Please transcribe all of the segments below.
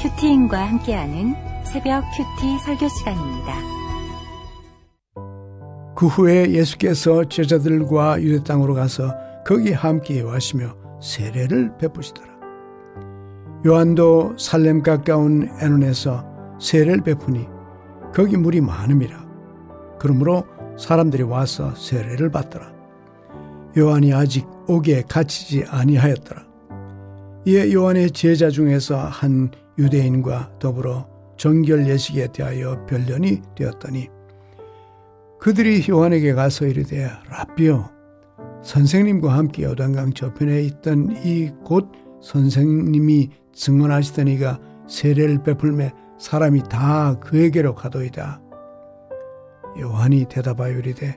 큐티인과 함께하는 새벽 큐티 설교 시간입니다. 그 후에 예수께서 제자들과 유대 땅으로 가서 거기 함께 와시며 세례를 베푸시더라. 요한도 살렘 가까운 에논에서 세례를 베푸니 거기 물이 많음이라. 그러므로 사람들이 와서 세례를 받더라. 요한이 아직 옥에 갇히지 아니하였더라. 이에 요한의 제자 중에서 한 유대인과 더불어 정결 예식에 대하여 변련이 되었더니 그들이 요한에게 가서 이르되 라비오 선생님과 함께 요단강 저편에 있던 이 곧 선생님이 증언하시더니가 세례를 베풀매 사람이 다 그에게로 가도이다. 요한이 대답하여 이르되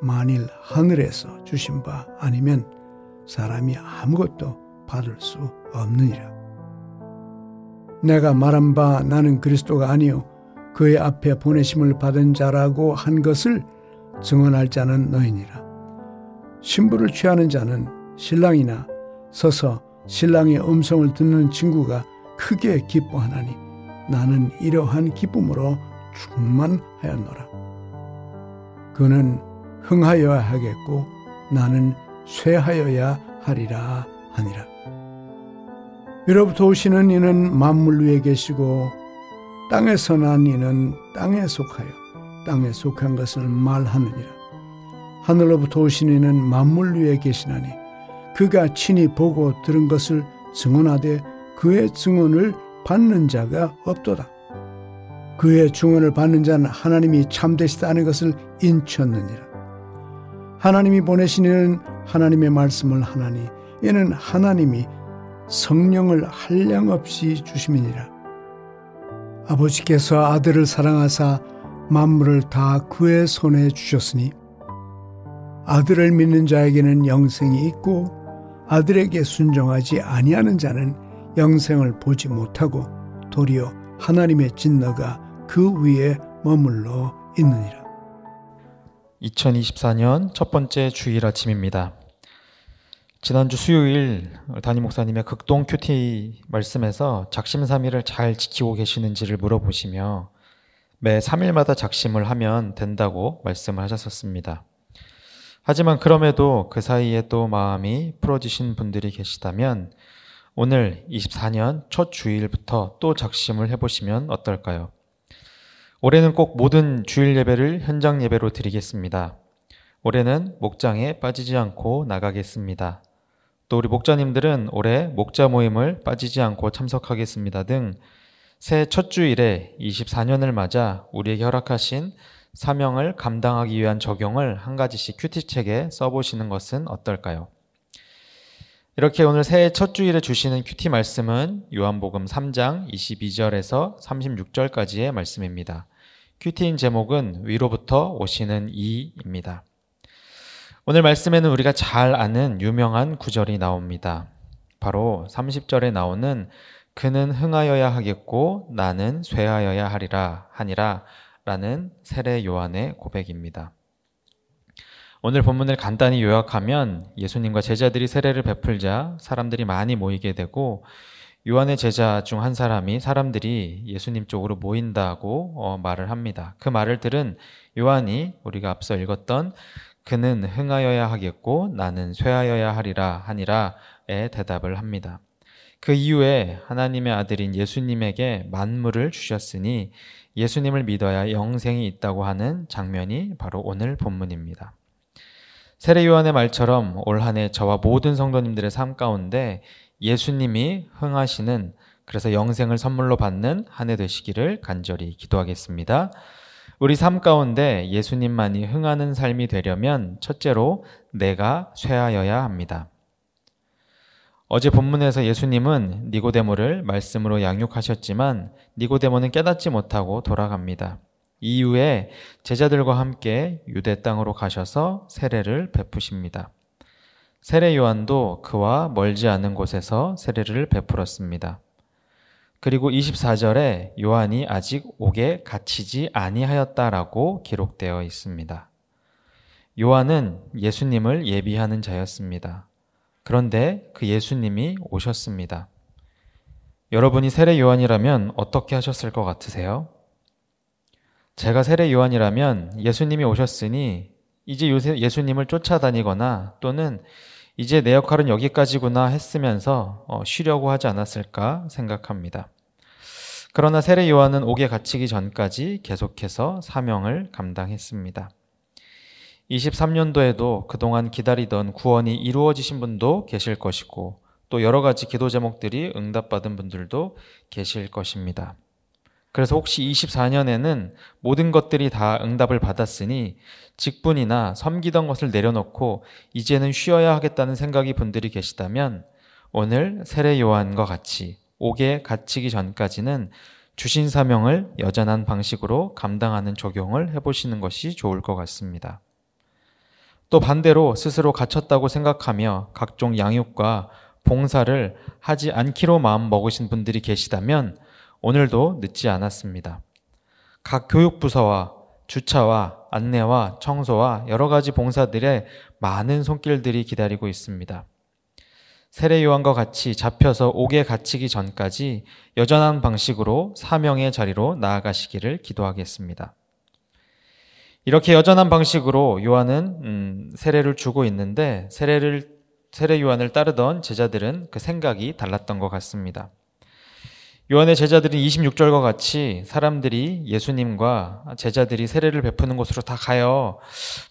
만일 하늘에서 주신 바 아니면 사람이 아무것도 받을 수 없느니라. 내가 말한 바 나는 그리스도가 아니요 그의 앞에 보내심을 받은 자라고 한 것을 증언할 자는 너희니라. 신부를 취하는 자는 신랑이나 서서 신랑의 음성을 듣는 친구가 크게 기뻐하나니 나는 이러한 기쁨으로 충만하였노라. 그는 흥하여야 하겠고 나는 쇠하여야 하리라 하니라. 위로부터 오시는 이는 만물 위에 계시고 땅에서 난 이는 땅에 속하여 땅에 속한 것을 말하느니라. 하늘로부터 오신 이는 만물 위에 계시나니 그가 친히 보고 들은 것을 증언하되 그의 증언을 받는 자가 없도다. 그의 증언을 받는 자는 하나님이 참되시다는 것을 인쳤느니라. 하나님이 보내시는 하나님의 말씀을 하나니 이는 하나님이 성령을 한량 없이 주심이니라. 아버지께서 아들을 사랑하사 만물을 다 그의 손에 주셨으니 아들을 믿는 자에게는 영생이 있고 아들에게 순종하지 아니하는 자는 영생을 보지 못하고 도리어 하나님의 진너가 그 위에 머물러 있느니라. 2024년 첫 번째 주일 아침입니다. 지난주 수요일 담임 목사님의 극동 큐티 말씀에서 작심 삼일을 잘 지키고 계시는지를 물어보시며 매 3일마다 작심을 하면 된다고 말씀을 하셨었습니다. 하지만 그럼에도 그 사이에 또 마음이 풀어지신 분들이 계시다면 오늘 24년 첫 주일부터 또 작심을 해보시면 어떨까요? 올해는 꼭 모든 주일 예배를 현장 예배로 드리겠습니다. 올해는 목장에 빠지지 않고 나가겠습니다. 또 우리 목자님들은 올해 목자 모임을 빠지지 않고 참석하겠습니다 등 새해 첫 주일에 24년을 맞아 우리에게 허락하신 사명을 감당하기 위한 적용을 한 가지씩 큐티책에 써보시는 것은 어떨까요? 이렇게 오늘 새해 첫 주일에 주시는 QT 말씀은 요한복음 3장 22절에서 36절까지의 말씀입니다. 큐티인 제목은 위로부터 오시는 이입니다. 오늘 말씀에는 우리가 잘 아는 유명한 구절이 나옵니다. 바로 30절에 나오는 그는 흥하여야 하겠고 나는 쇠하여야 하리라 하니라 라는 세례 요한의 고백입니다. 오늘 본문을 간단히 요약하면 예수님과 제자들이 세례를 베풀자 사람들이 많이 모이게 되고 요한의 제자 중 한 사람이 사람들이 예수님 쪽으로 모인다고 어, 말을 합니다. 그 말을 들은 요한이 우리가 앞서 읽었던 그는 흥하여야 하겠고 나는 쇠하여야 하리라 하니라에 대답을 합니다. 그 이후에 하나님의 아들인 예수님에게 만물을 주셨으니 예수님을 믿어야 영생이 있다고 하는 장면이 바로 오늘 본문입니다. 세례 요한의 말처럼 올 한 해 저와 모든 성도님들의 삶 가운데 예수님이 흥하시는 그래서 영생을 선물로 받는 한 해 되시기를 간절히 기도하겠습니다. 우리 삶 가운데 예수님만이 흥하는 삶이 되려면 첫째로 내가 쇠하여야 합니다. 어제 본문에서 예수님은 니고데모를 말씀으로 양육하셨지만 니고데모는 깨닫지 못하고 돌아갑니다. 이후에 제자들과 함께 유대 땅으로 가셔서 세례를 베푸십니다. 세례 요한도 그와 멀지 않은 곳에서 세례를 베풀었습니다. 그리고 24절에 요한이 아직 옥에 갇히지 아니하였다라고 기록되어 있습니다. 요한은 예수님을 예비하는 자였습니다. 그런데 그 예수님이 오셨습니다. 여러분이 세례 요한이라면 어떻게 하셨을 것 같으세요? 제가 세례 요한이라면 예수님이 오셨으니 이제 요새 예수님을 쫓아다니거나 또는 이제 내 역할은 여기까지구나 했으면서 어, 쉬려고 하지 않았을까 생각합니다. 그러나 세례 요한은 옥에 갇히기 전까지 계속해서 사명을 감당했습니다. 23년도에도 그동안 기다리던 구원이 이루어지신 분도 계실 것이고 또 여러 가지 기도 제목들이 응답받은 분들도 계실 것입니다. 그래서 혹시 24년에는 모든 것들이 다 응답을 받았으니 직분이나 섬기던 것을 내려놓고 이제는 쉬어야 하겠다는 생각이 분들이 계시다면 오늘 세례 요한과 같이 옥에 갇히기 전까지는 주신 사명을 여전한 방식으로 감당하는 적용을 해보시는 것이 좋을 것 같습니다. 또 반대로 스스로 갇혔다고 생각하며 각종 양육과 봉사를 하지 않기로 마음 먹으신 분들이 계시다면 오늘도 늦지 않았습니다. 각 교육부서와 주차와 안내와 청소와 여러 가지 봉사들의 많은 손길들이 기다리고 있습니다. 세례 요한과 같이 잡혀서 옥에 갇히기 전까지 여전한 방식으로 사명의 자리로 나아가시기를 기도하겠습니다. 이렇게 여전한 방식으로 요한은 음, 세례를 주고 있는데 세례를 세례 요한을 따르던 제자들은 그 생각이 달랐던 것 같습니다. 요한의 제자들은 26절과 같이 사람들이 예수님과 제자들이 세례를 베푸는 곳으로 다 가요.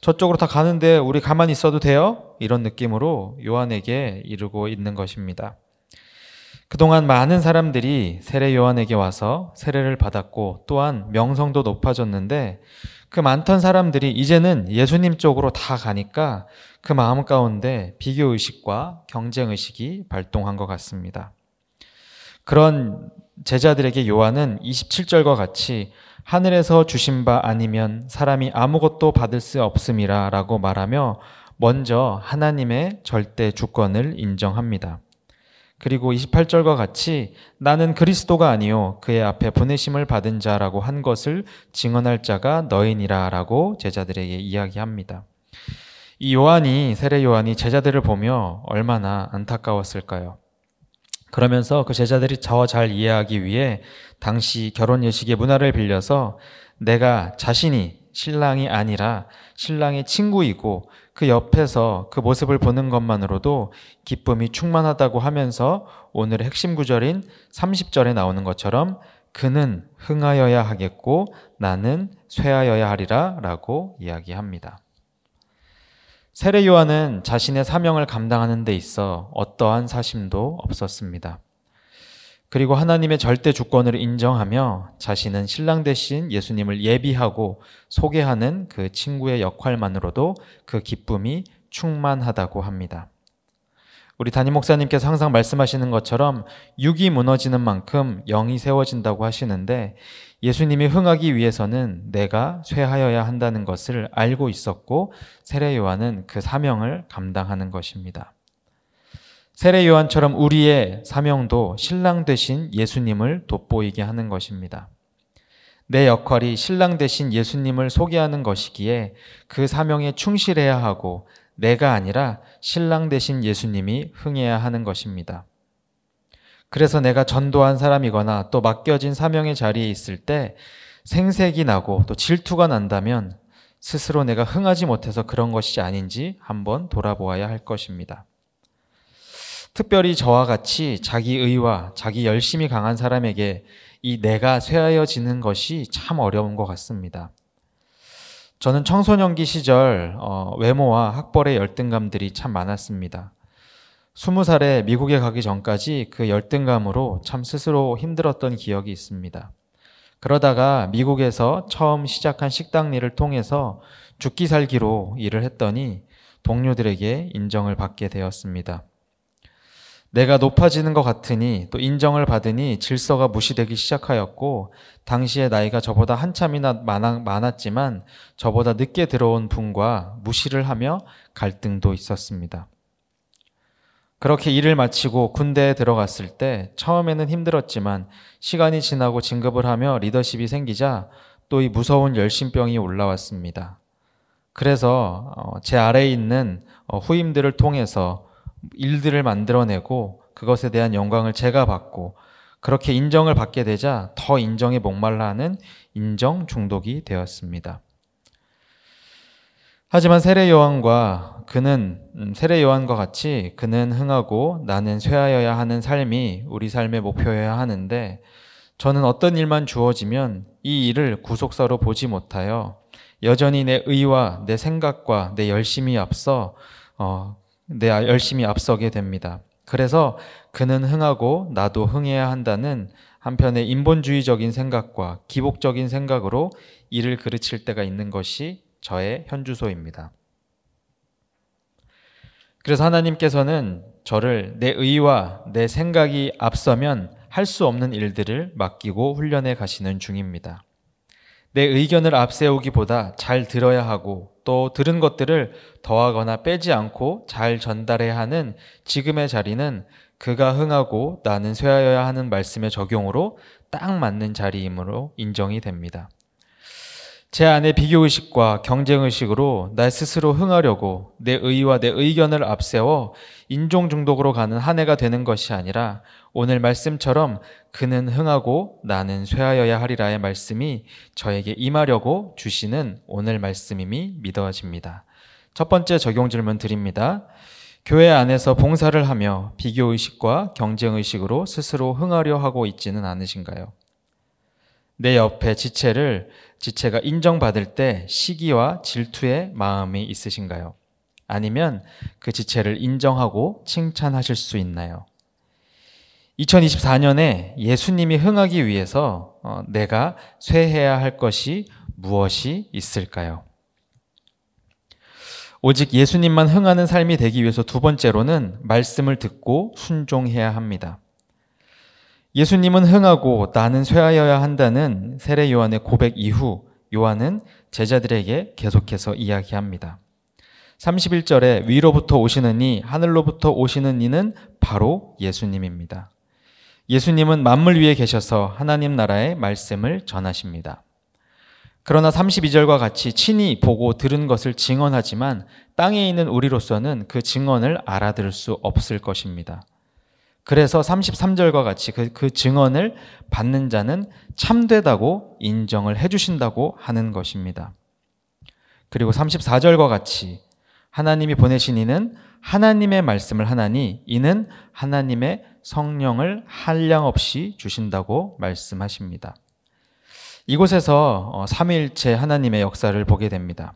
저쪽으로 다 가는데 우리 가만히 있어도 돼요? 이런 느낌으로 요한에게 이르고 있는 것입니다. 그동안 많은 사람들이 세례 요한에게 와서 세례를 받았고 또한 명성도 높아졌는데 그 많던 사람들이 이제는 예수님 쪽으로 다 가니까 그 마음 가운데 비교의식과 경쟁의식이 발동한 것 같습니다. 그런 제자들에게 요한은 27절과 같이 하늘에서 주신 바 아니면 사람이 아무것도 받을 수 없음이라 라고 말하며 먼저 하나님의 절대 주권을 인정합니다. 그리고 28절과 같이 나는 그리스도가 아니요 그의 앞에 보내심을 받은 자라고 한 것을 증언할 자가 너희니라라고 제자들에게 이야기합니다. 이 요한이 세례 요한이 제자들을 보며 얼마나 안타까웠을까요? 그러면서 그 제자들이 저와 잘 이해하기 위해 당시 결혼 예식의 문화를 빌려서 내가 자신이 신랑이 아니라 신랑의 친구이고 그 옆에서 그 모습을 보는 것만으로도 기쁨이 충만하다고 하면서 오늘의 핵심 구절인 30절에 나오는 것처럼 그는 흥하여야 하겠고 나는 쇠하여야 하리라 라고 이야기합니다. 세례 요한은 자신의 사명을 감당하는 데 있어 어떠한 사심도 없었습니다. 그리고 하나님의 절대 주권을 인정하며 자신은 신랑 대신 예수님을 예비하고 소개하는 그 친구의 역할만으로도 그 기쁨이 충만하다고 합니다. 우리 담임 목사님께서 항상 말씀하시는 것처럼 육이 무너지는 만큼 영이 세워진다고 하시는데 예수님이 흥하기 위해서는 내가 쇠하여야 한다는 것을 알고 있었고 세례 요한은 그 사명을 감당하는 것입니다. 세례 요한처럼 우리의 사명도 신랑 되신 예수님을 돋보이게 하는 것입니다. 내 역할이 신랑 되신 예수님을 소개하는 것이기에 그 사명에 충실해야 하고 내가 아니라 신랑 되신 예수님이 흥해야 하는 것입니다. 그래서 내가 전도한 사람이거나 또 맡겨진 사명의 자리에 있을 때 생색이 나고 또 질투가 난다면 스스로 내가 흥하지 못해서 그런 것이 아닌지 한번 돌아보아야 할 것입니다. 특별히 저와 같이 자기 의와 자기 열심이 강한 사람에게 이 내가 쇠하여지는 것이 참 어려운 것 같습니다. 저는 청소년기 시절 어, 외모와 학벌의 열등감들이 참 많았습니다. 스무 살에 미국에 가기 전까지 그 열등감으로 참 스스로 힘들었던 기억이 있습니다. 그러다가 미국에서 처음 시작한 식당 일을 통해서 죽기 살기로 일을 했더니 동료들에게 인정을 받게 되었습니다. 내가 높아지는 것 같으니 또 인정을 받으니 질서가 무시되기 시작하였고 당시에 나이가 저보다 한참이나 많았지만 저보다 늦게 들어온 분과 무시를 하며 갈등도 있었습니다. 그렇게 일을 마치고 군대에 들어갔을 때 처음에는 힘들었지만 시간이 지나고 진급을 하며 리더십이 생기자 또 이 무서운 열심병이 올라왔습니다. 그래서 어, 제 아래에 있는 어, 후임들을 통해서 일들을 만들어내고 그것에 대한 영광을 제가 받고 그렇게 인정을 받게 되자 더 인정에 목말라 하는 인정 중독이 되었습니다. 하지만 세례 요한과 그는 음, 세례 요한과 같이 그는 흥하고 나는 쇠하여야 하는 삶이 우리 삶의 목표여야 하는데 저는 어떤 일만 주어지면 이 일을 구속사로 보지 못하여 여전히 내 의와 내 생각과 내 열심이 앞서 어, 내 열심히 앞서게 됩니다. 그래서 그는 흥하고 나도 흥해야 한다는 한편의 인본주의적인 생각과 기복적인 생각으로 일을 그르칠 때가 있는 것이 저의 현주소입니다. 그래서 하나님께서는 저를 내 의와 내 생각이 앞서면 할 수 없는 일들을 맡기고 훈련해 가시는 중입니다. 내 의견을 앞세우기보다 잘 들어야 하고 또 들은 것들을 더하거나 빼지 않고 잘 전달해야 하는 지금의 자리는 그가 흥하고 나는 쇠하여야 하는 말씀의 적용으로 딱 맞는 자리이므로 인정이 됩니다. 제 안에 비교의식과 경쟁의식으로 나 스스로 흥하려고 내 의와 내 의견을 앞세워 인종 중독으로 가는 한 해가 되는 것이 아니라 오늘 말씀처럼 그는 흥하고 나는 쇠하여야 하리라의 말씀이 저에게 임하려고 주시는 오늘 말씀임이 믿어집니다. 첫 번째 적용 질문 드립니다. 교회 안에서 봉사를 하며 비교의식과 경쟁의식으로 스스로 흥하려 하고 있지는 않으신가요? 내 옆에 지체를 지체가 인정받을 때 시기와 질투의 마음이 있으신가요? 아니면 그 지체를 인정하고 칭찬하실 수 있나요? 2024년에 예수님이 흥하기 위해서 어, 내가 쇠해야 할 것이 무엇이 있을까요? 오직 예수님만 흥하는 삶이 되기 위해서 두 번째로는 말씀을 듣고 순종해야 합니다. 예수님은 흥하고 나는 쇠하여야 한다는 세례 요한의 고백 이후 요한은 제자들에게 계속해서 이야기합니다. 31절에 위로부터 오시는 이, 하늘로부터 오시는 이는 바로 예수님입니다. 예수님은 만물 위에 계셔서 하나님 나라의 말씀을 전하십니다. 그러나 32절과 같이 친히 보고 들은 것을 증언하지만 땅에 있는 우리로서는 그 증언을 알아들을 수 없을 것입니다. 그래서 33절과 같이 그, 그 증언을 받는 자는 참되다고 인정을 해주신다고 하는 것입니다. 그리고 34절과 같이 하나님이 보내신 이는 하나님의 말씀을 하나니 이는 하나님의 성령을 한량 없이 주신다고 말씀하십니다. 이곳에서 어, 삼위일체 하나님의 역사를 보게 됩니다.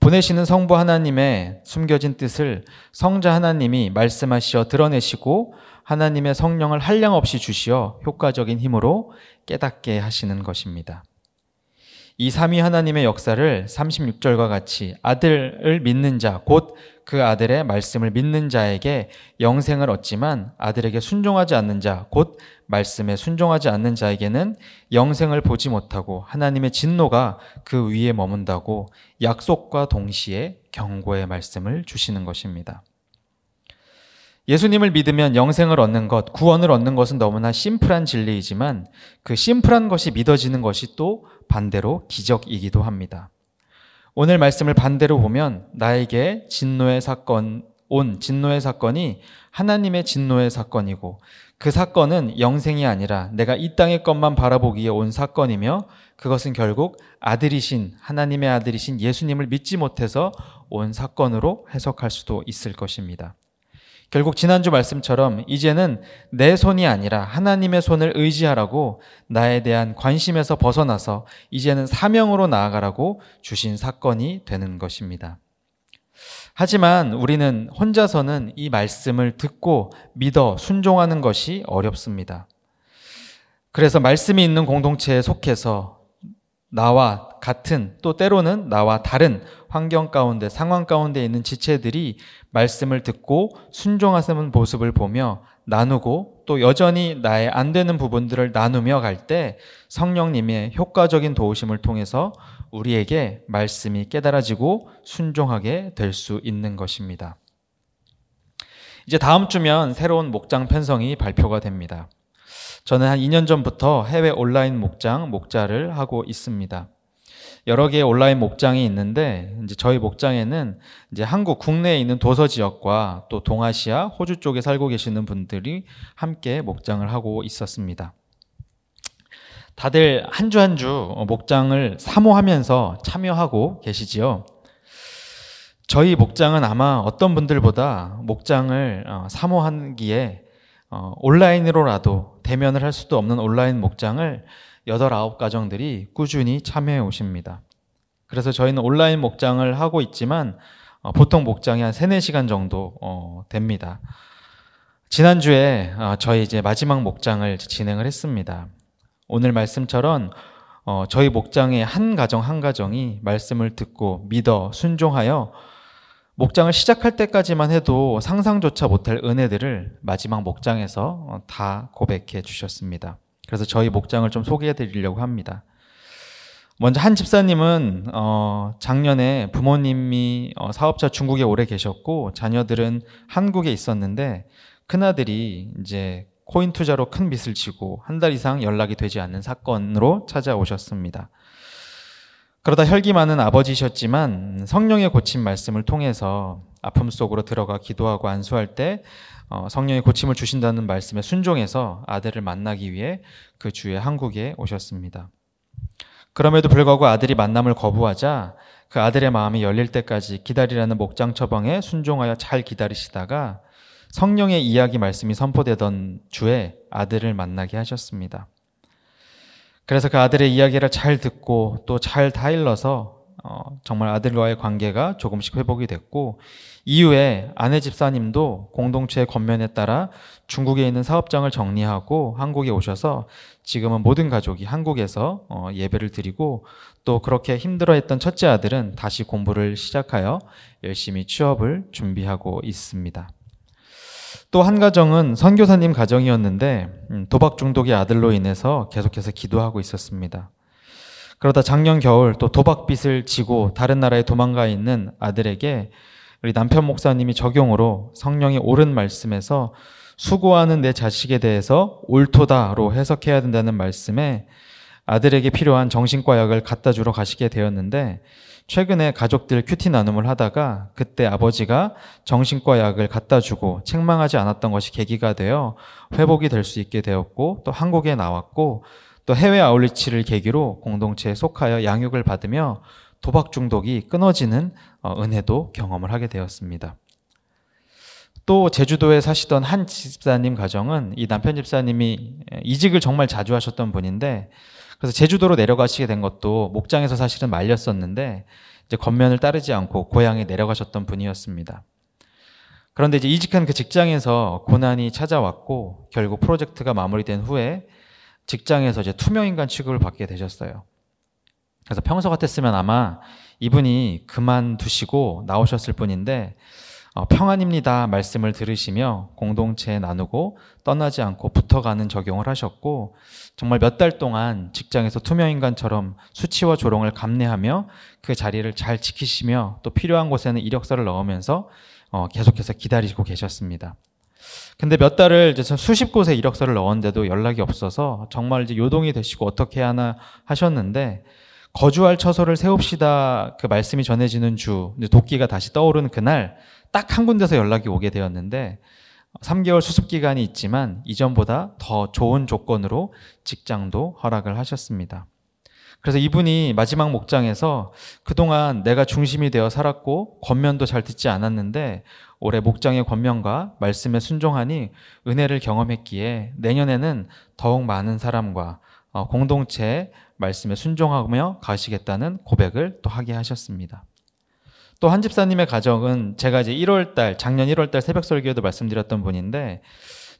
보내시는 성부 하나님의 숨겨진 뜻을 성자 하나님이 말씀하시어 드러내시고 하나님의 성령을 한량 없이 주시어 효과적인 힘으로 깨닫게 하시는 것입니다. 이 삼위 하나님의 역사를 36절과 같이 아들을 믿는 자, 곧 그 아들의 말씀을 믿는 자에게 영생을 얻지만 아들에게 순종하지 않는 자, 곧 말씀에 순종하지 않는 자에게는 영생을 보지 못하고 하나님의 진노가 그 위에 머문다고 약속과 동시에 경고의 말씀을 주시는 것입니다. 예수님을 믿으면 영생을 얻는 것, 구원을 얻는 것은 너무나 심플한 진리이지만 그 심플한 것이 믿어지는 것이 또 반대로 기적이기도 합니다. 오늘 말씀을 반대로 보면 나에게 진노의 사건, 온 진노의 사건이 하나님의 진노의 사건이고 그 사건은 영생이 아니라 내가 이 땅의 것만 바라보기에 온 사건이며 그것은 결국 아들이신 하나님의 아들이신 예수님을 믿지 못해서 온 사건으로 해석할 수도 있을 것입니다. 결국 지난주 말씀처럼 이제는 내 손이 아니라 하나님의 손을 의지하라고 나에 대한 관심에서 벗어나서 이제는 사명으로 나아가라고 주신 사건이 되는 것입니다. 하지만 우리는 혼자서는 이 말씀을 듣고 믿어 순종하는 것이 어렵습니다. 그래서 말씀이 있는 공동체에 속해서 나와 같은 또 때로는 나와 다른 환경 가운데 상황 가운데 있는 지체들이 말씀을 듣고 순종하는 모습을 보며 나누고 또 여전히 나의 안 되는 부분들을 나누며 갈 때 성령님의 효과적인 도우심을 통해서 우리에게 말씀이 깨달아지고 순종하게 될 수 있는 것입니다. 이제 다음 주면 새로운 목장 편성이 발표가 됩니다. 저는 한 2년 전부터 해외 온라인 목장 목자를 하고 있습니다. 여러 개의 온라인 목장이 있는데 이제 저희 목장에는 이제 한국 국내에 있는 도서 지역과 또 동아시아, 호주 쪽에 살고 계시는 분들이 함께 목장을 하고 있었습니다. 다들 한 주 한 주 목장을 사모하면서 참여하고 계시지요. 저희 목장은 아마 어떤 분들보다 목장을 어, 사모하기에 어, 온라인으로라도 대면을 할 수도 없는 온라인 목장을 여덟 아홉 가정들이 꾸준히 참여해 오십니다. 그래서 저희는 온라인 목장을 하고 있지만 어, 보통 목장이 한 3, 4시간 정도 어, 됩니다. 지난주에 어, 저희 이제 마지막 목장을 진행을 했습니다. 오늘 말씀처럼 어, 저희 목장의 한 가정 한 가정이 말씀을 듣고 믿어 순종하여 목장을 시작할 때까지만 해도 상상조차 못할 은혜들을 마지막 목장에서 어, 다 고백해 주셨습니다. 그래서 저희 목장을 좀 소개해 드리려고 합니다. 먼저 한 집사님은 어, 작년에 부모님이 어, 사업자 중국에 오래 계셨고 자녀들은 한국에 있었는데 큰아들이 이제 코인 투자로 큰 빚을 지고 한 달 이상 연락이 되지 않는 사건으로 찾아오셨습니다. 그러다 혈기 많은 아버지셨지만 성령의 고침 말씀을 통해서 아픔 속으로 들어가 기도하고 안수할 때 어, 성령의 고침을 주신다는 말씀에 순종해서 아들을 만나기 위해 그 주에 한국에 오셨습니다. 그럼에도 불구하고 아들이 만남을 거부하자 그 아들의 마음이 열릴 때까지 기다리라는 목장 처방에 순종하여 잘 기다리시다가 성령의 이야기 말씀이 선포되던 주에 아들을 만나게 하셨습니다. 그래서 그 아들의 이야기를 잘 듣고 또 잘 타일러서 어, 정말 아들과의 관계가 조금씩 회복이 됐고 이후에 아내 집사님도 공동체의 권면에 따라 중국에 있는 사업장을 정리하고 한국에 오셔서 지금은 모든 가족이 한국에서 어, 예배를 드리고 또 그렇게 힘들어했던 첫째 아들은 다시 공부를 시작하여 열심히 취업을 준비하고 있습니다. 또 한 가정은 선교사님 가정이었는데 음, 도박 중독의 아들로 인해서 계속해서 기도하고 있었습니다. 그러다 작년 겨울 또 도박빚을 지고 다른 나라에 도망가 있는 아들에게 우리 남편 목사님이 적용으로 성령의 옳은 말씀에서 수고하는 내 자식에 대해서 옳도다로 해석해야 된다는 말씀에 아들에게 필요한 정신과 약을 갖다 주러 가시게 되었는데 최근에 가족들 큐티 나눔을 하다가 그때 아버지가 정신과 약을 갖다 주고 책망하지 않았던 것이 계기가 되어 회복이 될 수 있게 되었고 또 한국에 나왔고 또 해외 아울리치를 계기로 공동체에 속하여 양육을 받으며 도박 중독이 끊어지는 어, 은혜도 경험을 하게 되었습니다. 또 제주도에 사시던 한 집사님 가정은 이 남편 집사님이 이직을 정말 자주 하셨던 분인데 그래서 제주도로 내려가시게 된 것도 목장에서 사실은 말렸었는데 이제 겉면을 따르지 않고 고향에 내려가셨던 분이었습니다. 그런데 이제 이직한 그 직장에서 고난이 찾아왔고 결국 프로젝트가 마무리된 후에 직장에서 이제 투명인간 취급을 받게 되셨어요. 그래서 평소 같았으면 아마 이분이 그만두시고 나오셨을 뿐인데 어, 평안입니다 말씀을 들으시며 공동체에 나누고 떠나지 않고 붙어가는 적용을 하셨고 정말 몇 달 동안 직장에서 투명인간처럼 수치와 조롱을 감내하며 그 자리를 잘 지키시며 또 필요한 곳에는 이력서를 넣으면서 어, 계속해서 기다리고 계셨습니다. 근데 몇 달을 이제 수십 곳에 이력서를 넣었는데도 연락이 없어서 정말 이제 요동이 되시고 어떻게 하나 하셨는데 거주할 처소를 세웁시다 그 말씀이 전해지는 주 도끼가 다시 떠오르는 그날 딱 한 군데서 연락이 오게 되었는데 3개월 수습 기간이 있지만 이전보다 더 좋은 조건으로 직장도 허락을 하셨습니다. 그래서 이분이 마지막 목장에서 그동안 내가 중심이 되어 살았고 권면도 잘 듣지 않았는데 올해 목장의 권면과 말씀에 순종하니 은혜를 경험했기에 내년에는 더욱 많은 사람과 어, 공동체 말씀에 순종하며 가시겠다는 고백을 또 하게 하셨습니다. 또 한 집사님의 가정은 제가 이제 1월 달, 작년 1월 달 새벽 설교에도 말씀드렸던 분인데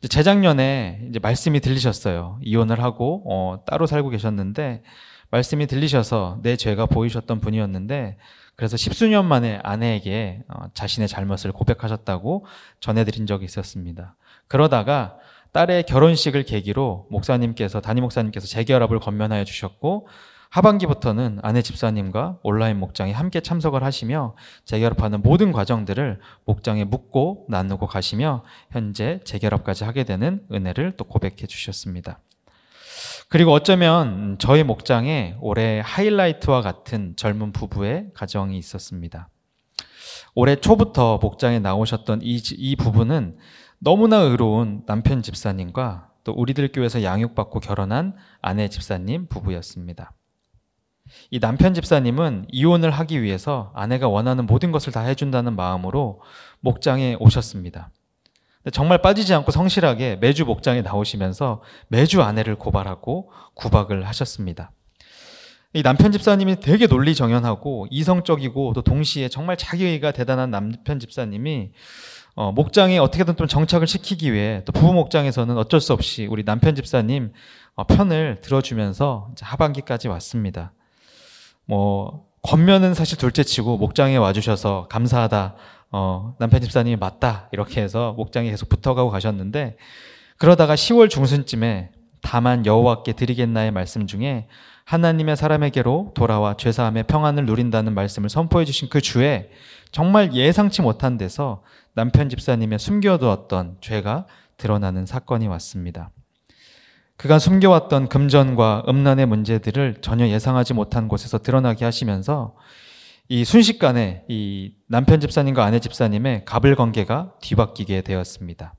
재작년에 이제 말씀이 들리셨어요. 이혼을 하고 어, 따로 살고 계셨는데 말씀이 들리셔서 내 죄가 보이셨던 분이었는데 그래서 십수년 만에 아내에게 어, 자신의 잘못을 고백하셨다고 전해드린 적이 있었습니다. 그러다가 딸의 결혼식을 계기로 목사님께서 담임 목사님께서 재결합을 권면하여 주셨고 하반기부터는 아내 집사님과 온라인 목장에 함께 참석을 하시며 재결합하는 모든 과정들을 목장에 묻고 나누고 가시며 현재 재결합까지 하게 되는 은혜를 또 고백해 주셨습니다. 그리고 어쩌면 저희 목장에 올해 하이라이트와 같은 젊은 부부의 가정이 있었습니다. 올해 초부터 목장에 나오셨던 이, 이 부부는 너무나 의로운 남편 집사님과 또 우리들 교회에서 양육받고 결혼한 아내 집사님 부부였습니다. 이 남편 집사님은 이혼을 하기 위해서 아내가 원하는 모든 것을 다 해준다는 마음으로 목장에 오셨습니다. 정말 빠지지 않고 성실하게 매주 목장에 나오시면서 매주 아내를 고발하고 구박을 하셨습니다. 이 남편 집사님이 되게 논리정연하고 이성적이고 또 동시에 정말 자기의가 대단한 남편 집사님이 어, 목장에 어떻게든 좀 정착을 시키기 위해 또 부부 목장에서는 어쩔 수 없이 우리 남편 집사님 어, 편을 들어주면서 하반기까지 왔습니다. 뭐 겉면은 사실 둘째치고 목장에 와주셔서 감사하다. 어, 남편 집사님이 맞다. 이렇게 해서 목장에 계속 붙어가고 가셨는데 그러다가 10월 중순쯤에 다만 여호와께 드리겠나의 말씀 중에 하나님의 사람에게로 돌아와 죄사함의 평안을 누린다는 말씀을 선포해 주신 그 주에 정말 예상치 못한 데서 남편 집사님의 숨겨두었던 죄가 드러나는 사건이 왔습니다. 그가 숨겨왔던 금전과 음란의 문제들을 전혀 예상하지 못한 곳에서 드러나게 하시면서 이 순식간에 이 남편 집사님과 아내 집사님의 갑을 관계가 뒤바뀌게 되었습니다.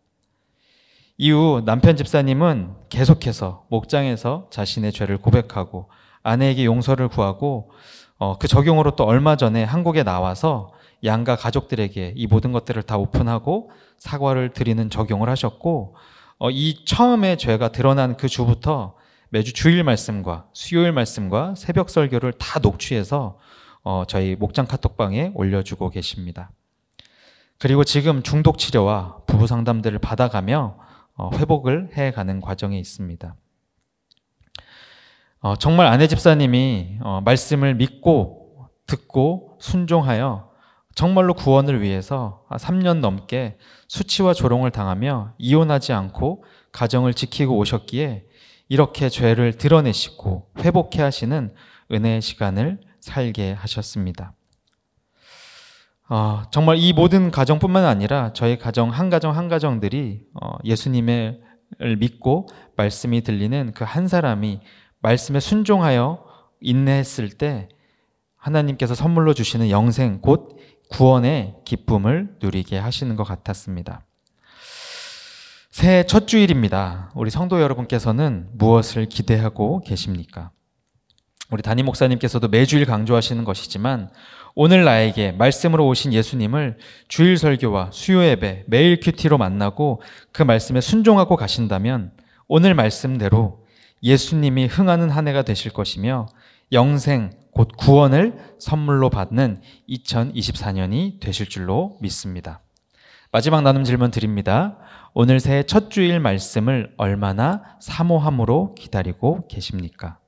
이후 남편 집사님은 계속해서 목장에서 자신의 죄를 고백하고 아내에게 용서를 구하고 어, 그 적용으로 또 얼마 전에 한국에 나와서 양가 가족들에게 이 모든 것들을 다 오픈하고 사과를 드리는 적용을 하셨고 어, 이 처음에 죄가 드러난 그 주부터 매주 주일 말씀과 수요일 말씀과 새벽 설교를 다 녹취해서 어, 저희 목장 카톡방에 올려주고 계십니다. 그리고 지금 중독 치료와 부부 상담들을 받아가며 어, 회복을 해가는 과정에 있습니다. 어, 정말 아내 집사님이 어, 말씀을 믿고 듣고 순종하여 정말로 구원을 위해서 3년 넘게 수치와 조롱을 당하며 이혼하지 않고 가정을 지키고 오셨기에 이렇게 죄를 드러내시고 회복해 하시는 은혜의 시간을 살게 하셨습니다. 어, 정말 이 모든 가정뿐만 아니라 저희 가정 한 가정 한 가정들이 어, 예수님을 믿고 말씀이 들리는 그 한 사람이 말씀에 순종하여 인내했을 때 하나님께서 선물로 주시는 영생 곧 구원의 기쁨을 누리게 하시는 것 같았습니다. 새해 첫 주일입니다. 우리 성도 여러분께서는 무엇을 기대하고 계십니까? 우리 담임 목사님께서도 매주일 강조하시는 것이지만 오늘 나에게 말씀으로 오신 예수님을 주일 설교와 수요 예배, 매일 큐티로 만나고 그 말씀에 순종하고 가신다면 오늘 말씀대로 예수님이 흥하는 한 해가 되실 것이며 영생, 곧 구원을 선물로 받는 2024년이 되실 줄로 믿습니다. 마지막 나눔 질문 드립니다. 오늘 새해 첫 주일 말씀을 얼마나 사모함으로 기다리고 계십니까?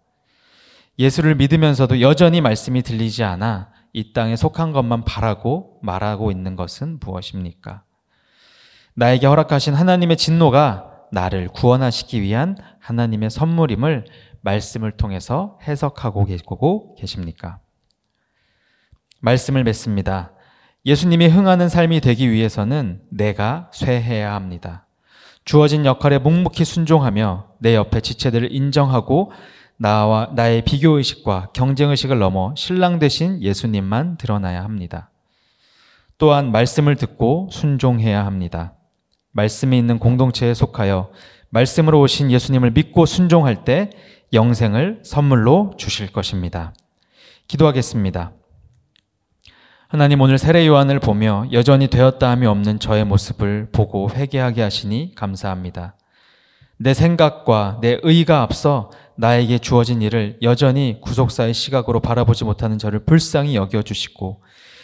예수를 믿으면서도 여전히 말씀이 들리지 않아 이 땅에 속한 것만 바라고 말하고 있는 것은 무엇입니까? 나에게 허락하신 하나님의 진노가 나를 구원하시기 위한 하나님의 선물임을 말씀을 통해서 해석하고 계시고 계십니까? 말씀을 맺습니다. 예수님이 흥하는 삶이 되기 위해서는 내가 쇠해야 합니다. 주어진 역할에 묵묵히 순종하며 내 옆에 지체들을 인정하고 나와 나의 비교 의식과 경쟁 의식을 넘어 신랑 되신 예수님만 드러나야 합니다. 또한 말씀을 듣고 순종해야 합니다. 말씀이 있는 공동체에 속하여 말씀으로 오신 예수님을 믿고 순종할 때 영생을 선물로 주실 것입니다. 기도하겠습니다. 하나님 오늘 세례 요한을 보며 여전히 되었다 함이 없는 저의 모습을 보고 회개하게 하시니 감사합니다. 내 생각과 내 의가 앞서 나에게 주어진 일을 여전히 구속사의 시각으로 바라보지 못하는 저를 불쌍히 여겨 주시고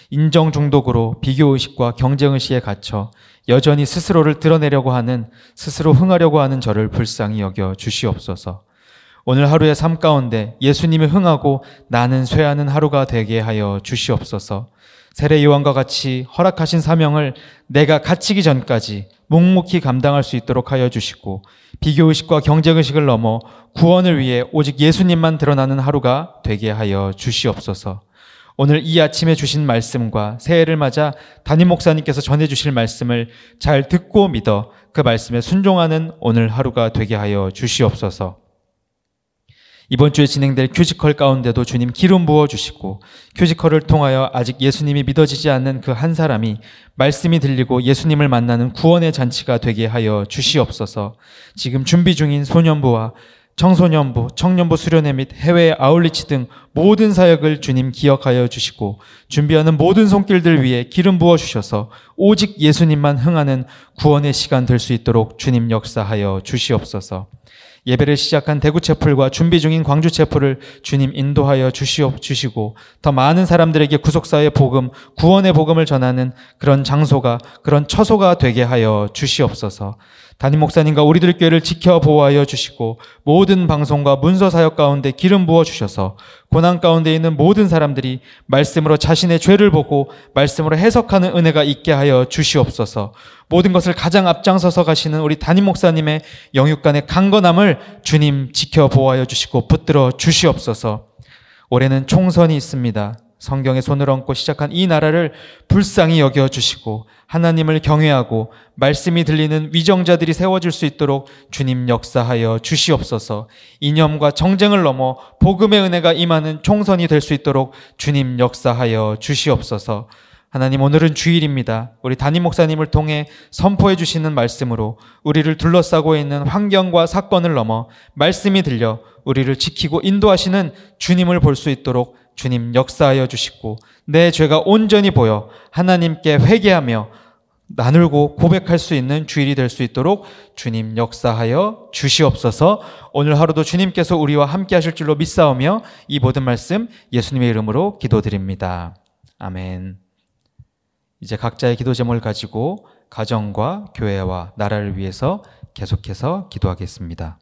인정 중독으로 비교 의식과 경쟁 의식에 갇혀 여전히 스스로를 드러내려고 하는 스스로 흥하려고 하는 저를 불쌍히 여겨 주시옵소서. 오늘 하루의 삶 가운데 예수님이 흥하고 나는 쇠하는 하루가 되게 하여 주시옵소서. 세례 요한과 같이 허락하신 사명을 내가 갇히기 전까지 묵묵히 감당할 수 있도록 하여 주시고 비교 의식과 경쟁 의식을 넘어 구원을 위해 오직 예수님만 드러나는 하루가 되게 하여 주시옵소서. 오늘 이 아침에 주신 말씀과 새해를 맞아 담임 목사님께서 전해 주실 말씀을 잘 듣고 믿어 그 말씀에 순종하는 오늘 하루가 되게 하여 주시옵소서. 이번 주에 진행될 큐지컬 가운데도 주님 기름 부어 주시고 큐지컬을 통하여 아직 예수님이 믿어지지 않는 그 한 사람이 말씀이 들리고 예수님을 만나는 구원의 잔치가 되게 하여 주시옵소서. 지금 준비 중인 소년부와 청소년부, 청년부 수련회 및 해외 아울리치 등 모든 사역을 주님 기억하여 주시고 준비하는 모든 손길들 위해 기름 부어 주셔서 오직 예수님만 흥하는 구원의 시간 될 수 있도록 주님 역사하여 주시옵소서. 예배를 시작한 대구 채플과 준비 중인 광주 채플을 주님 인도하여 주시옵 주시고 더 많은 사람들에게 구속사의 복음, 구원의 복음을 전하는 그런 장소가 그런 처소가 되게 하여 주시옵소서. 담임 목사님과 우리들 교회를 지켜 보호하여 주시고 모든 방송과 문서 사역 가운데 기름 부어 주셔서 고난 가운데 있는 모든 사람들이 말씀으로 자신의 죄를 보고 말씀으로 해석하는 은혜가 있게 하여 주시옵소서. 모든 것을 가장 앞장서서 가시는 우리 담임 목사님의 영육간의 강건함을 주님 지켜 보호하여 주시고 붙들어 주시옵소서. 올해는 총선이 있습니다. 성경에 손을 얹고 시작한 이 나라를 불쌍히 여겨 주시고 하나님을 경외하고 말씀이 들리는 위정자들이 세워질 수 있도록 주님 역사하여 주시옵소서. 이념과 정쟁을 넘어 복음의 은혜가 임하는 총선이 될 수 있도록 주님 역사하여 주시옵소서. 하나님 오늘은 주일입니다. 우리 담임 목사님을 통해 선포해 주시는 말씀으로 우리를 둘러싸고 있는 환경과 사건을 넘어 말씀이 들려 우리를 지키고 인도하시는 주님을 볼 수 있도록 주님 역사하여 주시고 내 죄가 온전히 보여 하나님께 회개하며 나누고 고백할 수 있는 주일이 될 수 있도록 주님 역사하여 주시옵소서 오늘 하루도 주님께서 우리와 함께 하실 줄로 믿사오며 이 모든 말씀 예수님의 이름으로 기도드립니다. 아멘. 이제 각자의 기도 제목을 가지고 가정과 교회와 나라를 위해서 계속해서 기도하겠습니다.